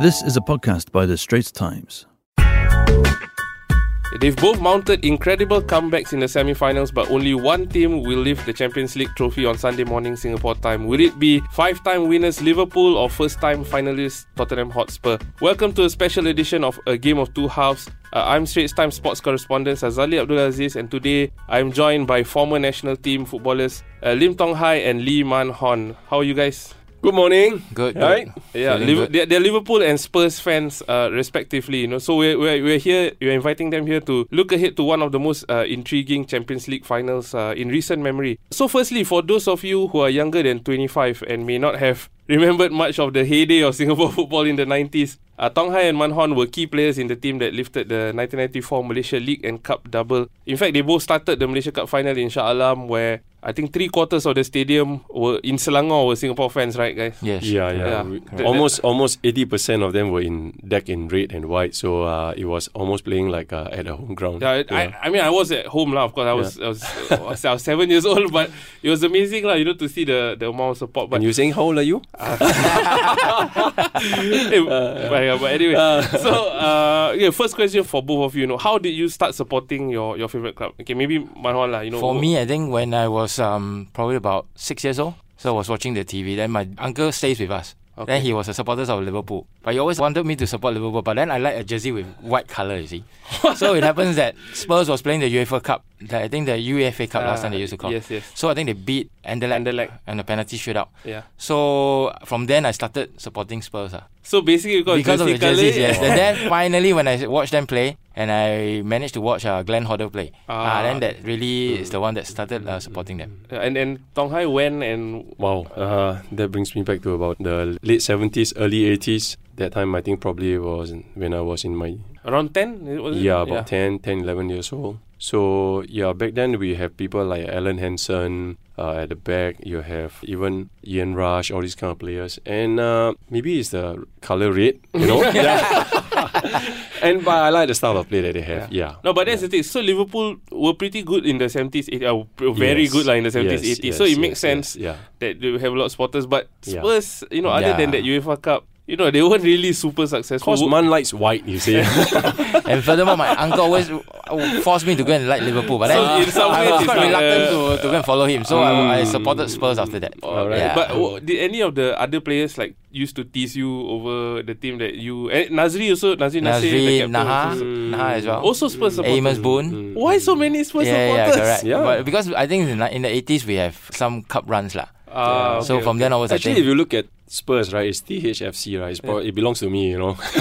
This is a podcast by The Straits Times. They've both mounted incredible comebacks in the semi-finals, but only one team will lift the Champions League trophy on Sunday morning Singapore time. Will it be five-time winners Liverpool or first-time finalists Tottenham Hotspur? Welcome to a special edition of A Game of Two Halves. Uh, I'm Straits Times sports correspondent Azali Abdulaziz, and today I'm joined by former national team footballers uh, Lim Tong Hai and Lee Man Hon. How are you guys? Good morning. Good. Right? Yeah, Feeling Liv- good. they're, they're Liverpool and Spurs fans, uh, respectively. You know, so we're, we're we're here. We're inviting them here to look ahead to one of the most uh, intriguing Champions League finals uh, in recent memory. So, firstly, for those of you who are younger than 25 and may not have remembered much of the heyday of Singapore football in the 90s, uh, Tong Hai and Man Hon were key players in the team that lifted the 1994 Malaysia League and Cup double. In fact, they both started the Malaysia Cup final in Shah Alam, where I think three quarters of the stadium were in Selangor were Singapore fans, right, guys? Yes. Yeah, yeah. Yeah. We- Correct. almost almost eighty percent of them were in deck in red and white, so uh, it was almost playing like uh, at a home ground. Yeah, I, I mean, I was at home lah. Of course, I was, I was, I was, I was seven years old, but it was amazing lah. You know, to see the the amount of support. But and you saying how old are you? but, yeah, but anyway, so uh, yeah, first question for both of you. You know, how did you start supporting your your favorite club? Okay, maybe Man Hon lah. You know, For me, I think when I was um probably about six years old, so I was watching the TV. Then my uncle stays with us. Okay. Then he was a supporter of Liverpool, but he always wanted me to support Liverpool. But then I like a jersey with white color. You see, so it happens that Spurs was playing the UEFA Cup. The- I think the UEFA Cup last time they used to call. Yes, yes. So I think they beat Anderlecht, Anderlecht. and the penalty shootout. Yeah. So from then I started supporting Spurs. ah. So basically, because, because of the jersey jerseys, colour- yes. And then finally, when I watched them play, and I managed to watch uh, Glenn Hoddle play, Ah. ah, then that really is the one that started uh, supporting them. and and Tong Hai went and Wow, uh, that brings me back to about the late seventies, early eighties. That time, I think probably was when I was in my around ten. Was it? yeah about 10, 10, 11 years old. So yeah, back then we have people like Alan Hansen uh, at the back. You have even Ian Rush, all these kind of players, and uh, maybe it's the color red, you know. yeah. and but I like the style of play that they have. Yeah. No, but that's the thing. So Liverpool were pretty good in the seventies, uh, very Yes. good like in the seventies, Yes, eighties. yes, so it yes, makes sense yes, yeah. that they have a lot of spotters. But Yeah. Spurs, you know, other than Yeah. that UEFA Cup, you know, they weren't really super successful. Cause man likes white, you see. and furthermore, my uncle always uh, forced me to go and like Liverpool, but then So in some I was quite reluctant a- to, to go and follow him. So I, I supported Spurs after that. Alright. Yeah. But w- did any of the other players like used to tease you over the team that you eh, Nazri also Nazri Nasir the Nasri, Naha, also, Naha as well. also Spurs supporters. Amos Boone. Why so many Spurs yeah, yeah, correct. Yeah. But because I think in the, in the 80s we have some cup runs lah. Ah, so okay, from okay. then onwards, Actually, I if you look at Spurs, right, it's THFC, right? It's probably, It belongs to me, you know.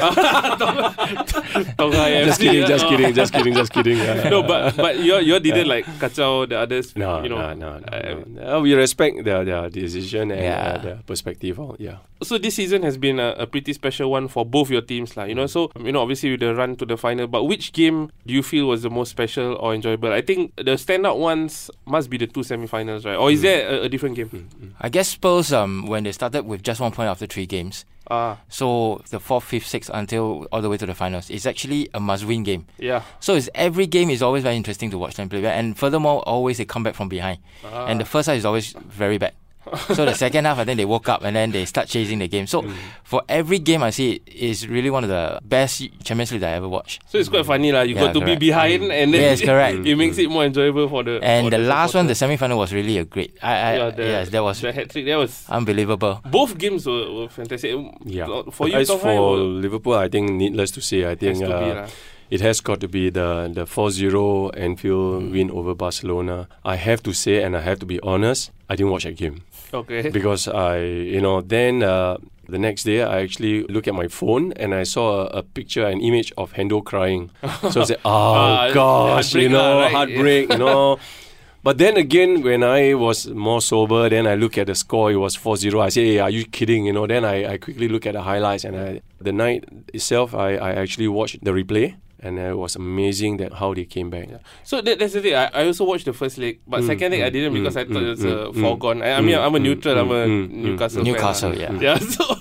Tong Hai just kidding, just kidding, just kidding, just kidding. Yeah. no, but but you you didn't like kacau the others. No, you know. no, no, no, uh, no. Uh, we respect their their decision and Yeah. uh, their perspective. Oh, yeah. So this season has been a, a pretty special one for both your teams, lah. You know, so you know obviously with the run to the final, but which game do you feel was the most special or enjoyable? I think the standout ones must be the two semi-finals, right? Or is there a, a different game? I guess Spurs um when they started with just one point after three games, Ah, so the fourth, fifth, sixth until all the way to the finals, it's actually a must-win game. yeah. So it's every game is always very interesting to watch them play, and furthermore, always they come back from behind, and the first half is always very bad. so the second half, I think they woke up and then they start chasing the game. So mm. for every game I see, it is really one of the best Champions League that I ever watched. So it's quite funny, lah. You Yeah, got to correct. be behind, mm. and then Yes, correct. it makes it more enjoyable for the. And for the last one, the semi-final, was really a great. I, I yeah, the, yes, that was the hat trick. That was unbelievable. both games were, were fantastic. Um, yeah. For you, As Tong for were- Liverpool, I think needless to say, I has think to be, uh, it has got to be the the 4-0 Anfield mm. win over Barcelona. I have to say, and I have to be honest, I didn't watch that game Okay. because I, you know, then. Uh, the next day, I actually look at my phone and I saw a, a picture, an image of Hendo crying. so I said, "Oh Ah, gosh, you know, right? heartbreak, you know." But then again, when I was more sober, then I look at the score. It was 4-0. I say, hey, "Are you kidding?" You know. Then I, I quickly look at the highlights, and I, the night itself, I, I actually watched the replay, and it was amazing that how they came back. So that, that's the thing. I, I also watched the first leg, but second leg I didn't because I thought mm, it's a mm, foregone. I, I mean, mm, I'm a mm, neutral. I'm a mm, mm, Newcastle. fan Newcastle, yeah. Yeah. So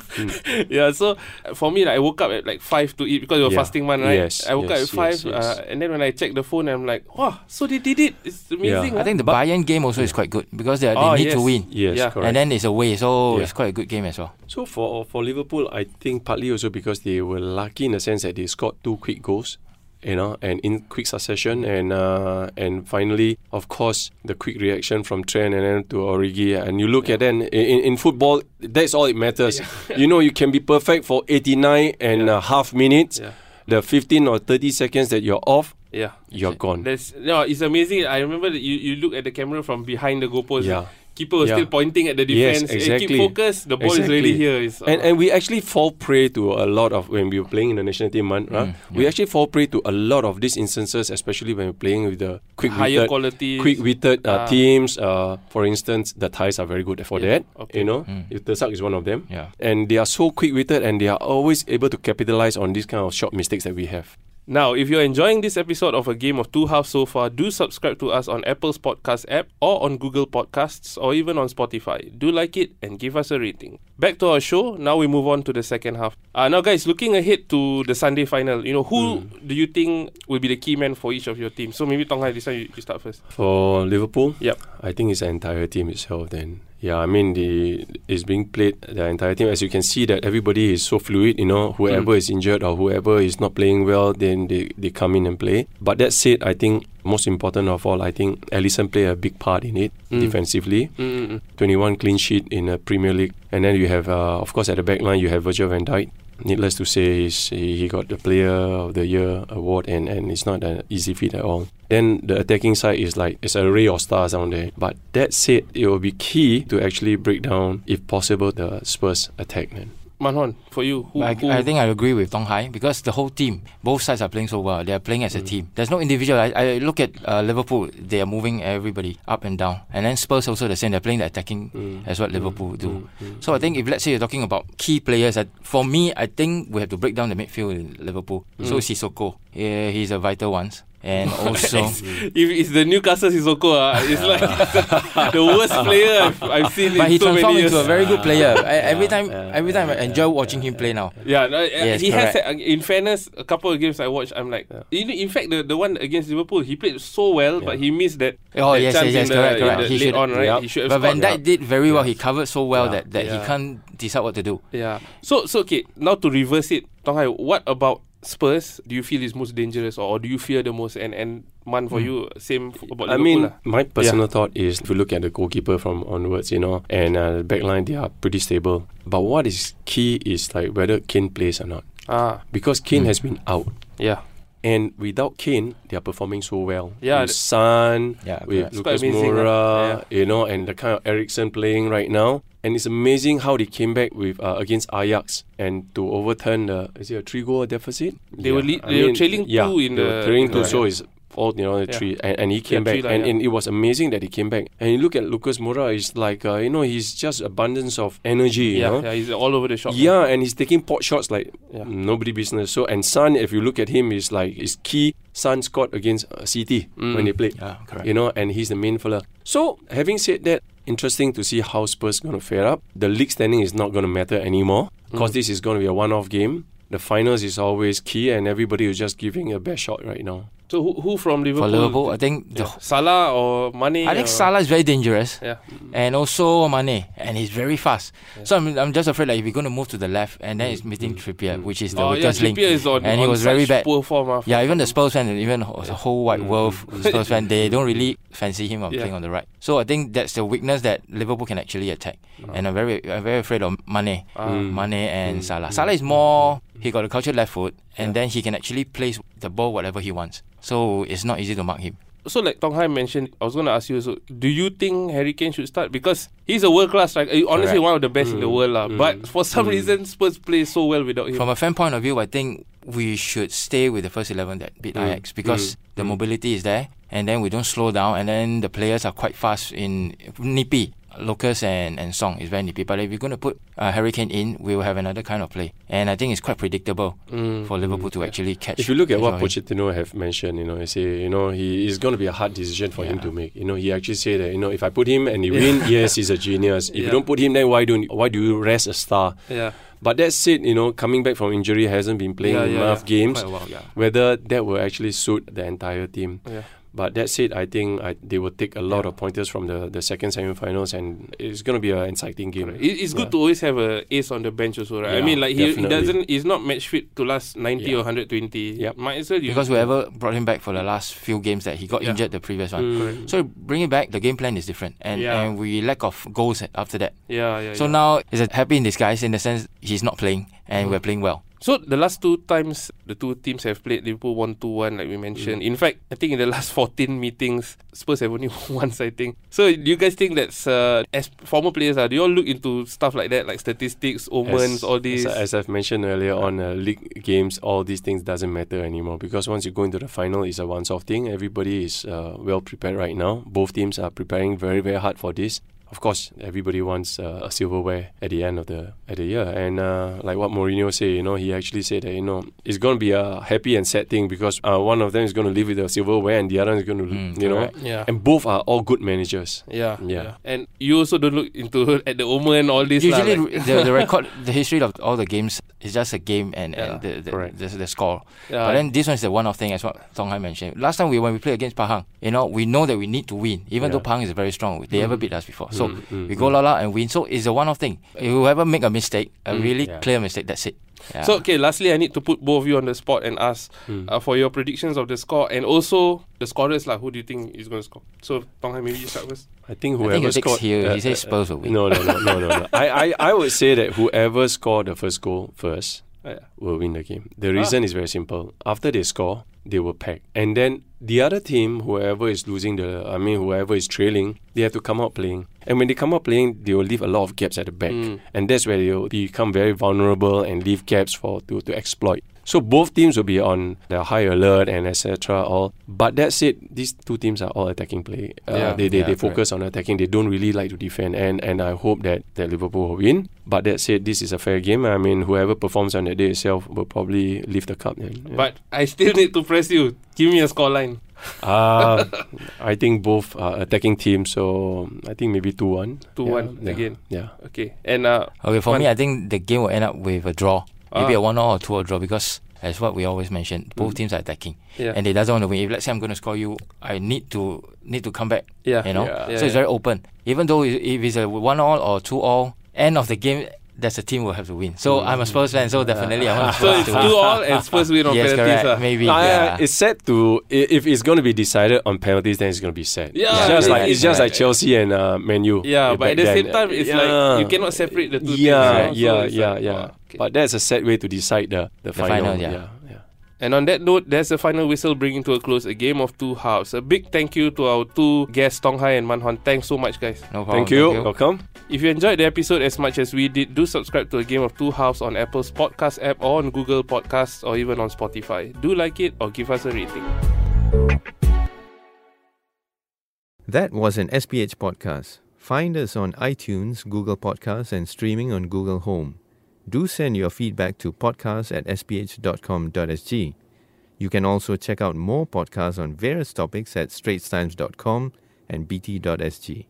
yeah, so for me, like, I woke up at like five to eat because you're Yeah. fasting month, right? Yes, I woke yes, up at five, yes, yes. Uh, and then when I checked the phone, I'm like, wow, so they did it. It's amazing. I think the Bayern game also is quite good because they, they Oh, need to win. Yes, Yeah. correct. And then it's away, so Yeah. it's quite a good game as well. So for for Liverpool, I think partly also because they were lucky in the sense that they scored two quick goals, you know, and in quick succession, and uh, and finally, of course, the quick reaction from Trent and then to Origi, and you look at then in, in football, that's all it matters. you know, you can be perfect for 89 and Yeah. a half minutes. Yeah. The 15 or 30 seconds that you're off, yeah. you're gone. That's no, it's amazing. I remember that you, you look at the camera from behind the goalpost. Yeah. Keeper was Yeah. still pointing at the defense. Eh, exactly. keep focus. The ball is really here. It's, uh, And and we actually fall prey to a lot of when we were playing in the national team month, right? We actually fall prey to a lot of these instances, especially when we're playing with the quick higher witted, quality. quick witted uh, Ah. teams. Uh, for instance, the Thais are very good for Yeah, that. okay. You know, Mm. the Sak is one of them. Yeah. And they are so quick witted, and they are always able to capitalize on these kind of short mistakes that we have. Now, if you're enjoying this episode of A Game of Two Halves so far, do subscribe to us on Apple's podcast app or on Google Podcasts or even on Spotify. Do like it and give us a rating. Back to our show. Now we move on to the second half. Uh, now, guys, looking ahead to the Sunday final, you know, who do you think will be the key man for each of your teams? So maybe Tong Hai, this time you, you start first. For Liverpool, Yep. I think it's the entire team itself. Then, yeah, I mean, the is being played the entire team. As you can see, that everybody is so fluid. You know, whoever is injured or whoever is not playing well, then they, they come in and play. But that said, I think most important of all, I think Alisson played a big part in it Mm. defensively. Mm-mm. 21 clean sheet in the Premier League, and then you have, uh, of course, at the back line you have Virgil Van Dijk. Needless to say, he got the Player of the Year award, and, and it's not an easy feat at all. Then the attacking side is like it's a array of stars down there. But that said, it will be key to actually break down, if possible, the Spurs attack. Then. Man Hon, for you, who, I, who I think I agree with Tong Hai because the whole team, both sides are playing so well. They are playing as a team. There's no individual. I, I look at uh, Liverpool, they are moving everybody up and down. And then Spurs also the same. They're playing the attacking Mm. as what Liverpool do. Mm, mm, So I think if let's say you're talking about key players, uh, for me, I think we have to break down the midfield in Liverpool. So Sissoko, yeah, he's a vital one. And also, if it's the Newcastle Sissoko, uh, it's like the worst player I've, I've seen but in he so many transformed into a very good player. I, every time, every time I enjoy watching him play now. Yeah, no, uh, Yes, he has. correct. uh, In fairness, a couple of games I watched, I'm like, Yeah. you know, in fact, the, the one against Liverpool, he played so well, but he missed that. Oh that yes, chance yes, yes, in the, correct, in correct. He late should, on, right? Yep. He should have but Van. Dijk did very well. Yeah. He covered so well Yeah. that, that Yeah. he can't decide what to do. Yeah. So, so okay. Now to reverse it, Tong Hai, what about Spurs? Do you feel is most dangerous, or, or do you fear the most? And and man for Hmm. you, same f- about I Liverpool mean, lah. my personal thought is if you look at the goalkeeper from onwards, you know, and uh, the back line, they are pretty stable. But what is key is like whether Kane plays or not. Ah, Because Kane has been out. yeah. And without Kane, they are performing so well. Yeah, with th- Son, Yeah, with correct. It's quite Lucas amazing, Moura, ah. you know, and the kind of Eriksen playing right now. And it's amazing how they came back with uh, against Ajax and to overturn the is it a three goal deficit? They were lead- they were trailing yeah, two in the- trailing two, so it's all you know the Yeah. three, and, and he came Yeah, back, lah, and, yeah. and it was amazing that he came back. And you look at Lucas Moura, it's like uh, you know he's just abundance of energy, you Yeah, know. yeah, he's all over the shop. Yeah, and he's taking pot shots like nobody business. So and Son, if you look at him, is like is key. Son scored against uh, City Mm. when they played. Yeah, correct. You know, and he's the main fella. So having said that, interesting to see how Spurs going to fare up. The league standing is not going to matter anymore because Mm. this is going to be a one-off game. The finals is always key, and everybody is just giving a best shot right now. So who, who from Liverpool? For Liverpool, I think the Salah or Mane? I think or- Salah is very dangerous, Yeah. and also Mane, and he's very fast. So I'm, I'm just afraid like if we're going to move to the left, and then it's meeting Trippier, which is the Oh yeah, weakest link, Trippier is on, and he was very bad. Poor form. ah, Yeah, even the Spurs fan, even the whole wide world Spurs fan, they don't really fancy him of Yeah. playing on the right. So I think that's the weakness that Liverpool can actually attack, and I'm very, I'm very afraid of Mane, Ah. Mm. Mane and Mm. Salah. Salah is more, he got a cultured left foot, and then he can actually place the ball whatever he wants. So it's not easy to mark him. So like Tong Hai mentioned, I was going to ask you. So, do you think Harry Kane should start because he's a world class striker? Honestly, Correct. one of the best in the Mm, world, lah. mm, But for some mm. reason, Spurs play so well without him. From a fan point of view, I think we should stay with the first 11 that beat Mm, Ajax because mm, the mm. mobility is there and then we don't slow down and then the players are quite fast in Nippy. Lucas and, and Son is very nippy. But if you're going to put uh, Harry Kane in, we will have another kind of play. And I think it's quite predictable Mm. for Liverpool to actually catch. If you look at what on him. Pochettino have mentioned, you know, he say, you know, he is going to be a hard decision for him to make. You know, he actually said that, you know, if I put him and he win, yes, he's a genius. If Yeah. you don't put him, then why don't why do you rest a star? Yeah. But that said, you know, coming back from injury hasn't been playing Yeah, yeah, enough yeah. games. While, yeah. Whether that will actually suit the entire team. Yeah. But that said, I think I, they will take a lot Yeah. of pointers from the, the second semi-finals, and it's going to be an exciting game. It, it's good Yeah. to always have a ace on the bench also, right? I mean, like he, he doesn't, he's not match fit to last 90 Yeah. or 120. Yep. Might as well use Because whoever brought him back for the last few games that he got Yeah. injured the previous one. Mm. So bring it back, the game plan is different. And, Yeah. and we lack of goals after that. Yeah, yeah. So yeah. now it's a happy in disguise in the sense he's not playing and Mm. we're playing well. So the last two times the two teams have played Liverpool one two one like we mentioned. Mm. In fact, I think in the last fourteen meetings, Spurs have only won once. I think. So do you guys think that's uh, as former players? Uh, do you all look into stuff like that, like statistics, omens, As- all these? As, as I've mentioned earlier on, uh, league games, all these things doesn't matter anymore because once you go into the final, it's a once-off thing. Everybody is uh, well prepared right now. Both teams are preparing very, very hard for this. Of course, everybody wants uh, a silverware at the end of the at the year, and uh, like what Mourinho said, you know, he actually said that you know it's going to be a happy and sad thing because uh, one of them is going to leave with the silverware and the other is going to, Mm, you know, yeah. and both are all good managers. yeah, Yeah. and you also don't look into at the omen all this. lah, Usually, like- the, the record, the history of all the games is just a game and, Yeah, and the, the, correct. the, the score. yeah, But then this one is the one-off thing, as what Tong Hai mentioned. Last time we when we played against Pahang, you know, we know that we need to win, even though Yeah. Pahang is very strong. They ever Mm. beat us before, so Mm, mm, we go mm. all out and win. So it's a one-off thing. If whoever make a mistake, a Mm, really yeah. clear mistake, that's it. Yeah. So okay, lastly, I need to put both of you on the spot and ask Mm. uh, for your predictions of the score and also the scorers. Like, who do you think is going to score? So Tong Hai, maybe you start first. I think I whoever think scored. here. uh, he says uh, Spurs will win. No, no, no, no, no. no. I, I, I would say that whoever scored the first goal first Uh, yeah. will win the game. The Ah. reason is very simple. After they score, they will pack. And then the other team, whoever is losing the, I mean, whoever is trailing, they have to come out playing. And when they come out playing, they will leave a lot of gaps at the back. Mm. And that's where they will become very vulnerable and leave gaps for to, to exploit. So both teams will be on the high alert and etc. All, but that said, these two teams are all attacking play. Uh, Yeah. they they, Yeah, they focus on attacking. They don't really like to defend. And and I hope that that Liverpool will win. But that said, this is a fair game. I mean, whoever performs on that day itself will probably lift the cup. Then. Yeah. But I still need to press you. Give me a scoreline. uh, I think both are attacking teams. So I think maybe two one. 2-1 yeah, again. Yeah. Okay. And uh, Okay, for One- me, I think the game will end up with a draw. Maybe Ah. a one all or two or draw because as what we always mention, both teams are attacking yeah, and they doesn't want to win. If let's say I'm going to score you, I need to need to come back. yeah, You know, Yeah. so it's very open. Even though if it's a one all or two all, end of the game, that's a team will have to win. So I'm a Spurs fan, so definitely I want So Spurs it's to win. two all and Spurs win on yes, penalties. correct. ah. Maybe. Uh, yeah. It's sad to if it's going to be decided on penalties, then it's going to be sad. Yeah, it's just like it's just like Chelsea and uh, Man U. Yeah, but at the then. same time, it's Yeah. like you cannot separate the two teams. Yeah, you know? So yeah, yeah, like, yeah. okay. But that's a sad way to decide the the, The final. final, yeah. Yeah, yeah. And on that note, there's a final whistle bringing to a close a game of two halves. A big thank you to our two guests, Tong Hai and Man Hon. Thanks so much, guys. no problem. Thank you. Welcome. If you enjoyed the episode as much as we did, do subscribe to A Game of Two Halves on Apple's podcast app or on Google Podcasts or even on Spotify. Do like it or give us a rating. That was an SPH podcast. Find us on iTunes, Google Podcasts, and streaming on Google Home. Do send your feedback to podcast at sph.com.sg. You can also check out more podcasts on various topics at straitstimes.com and bt.sg.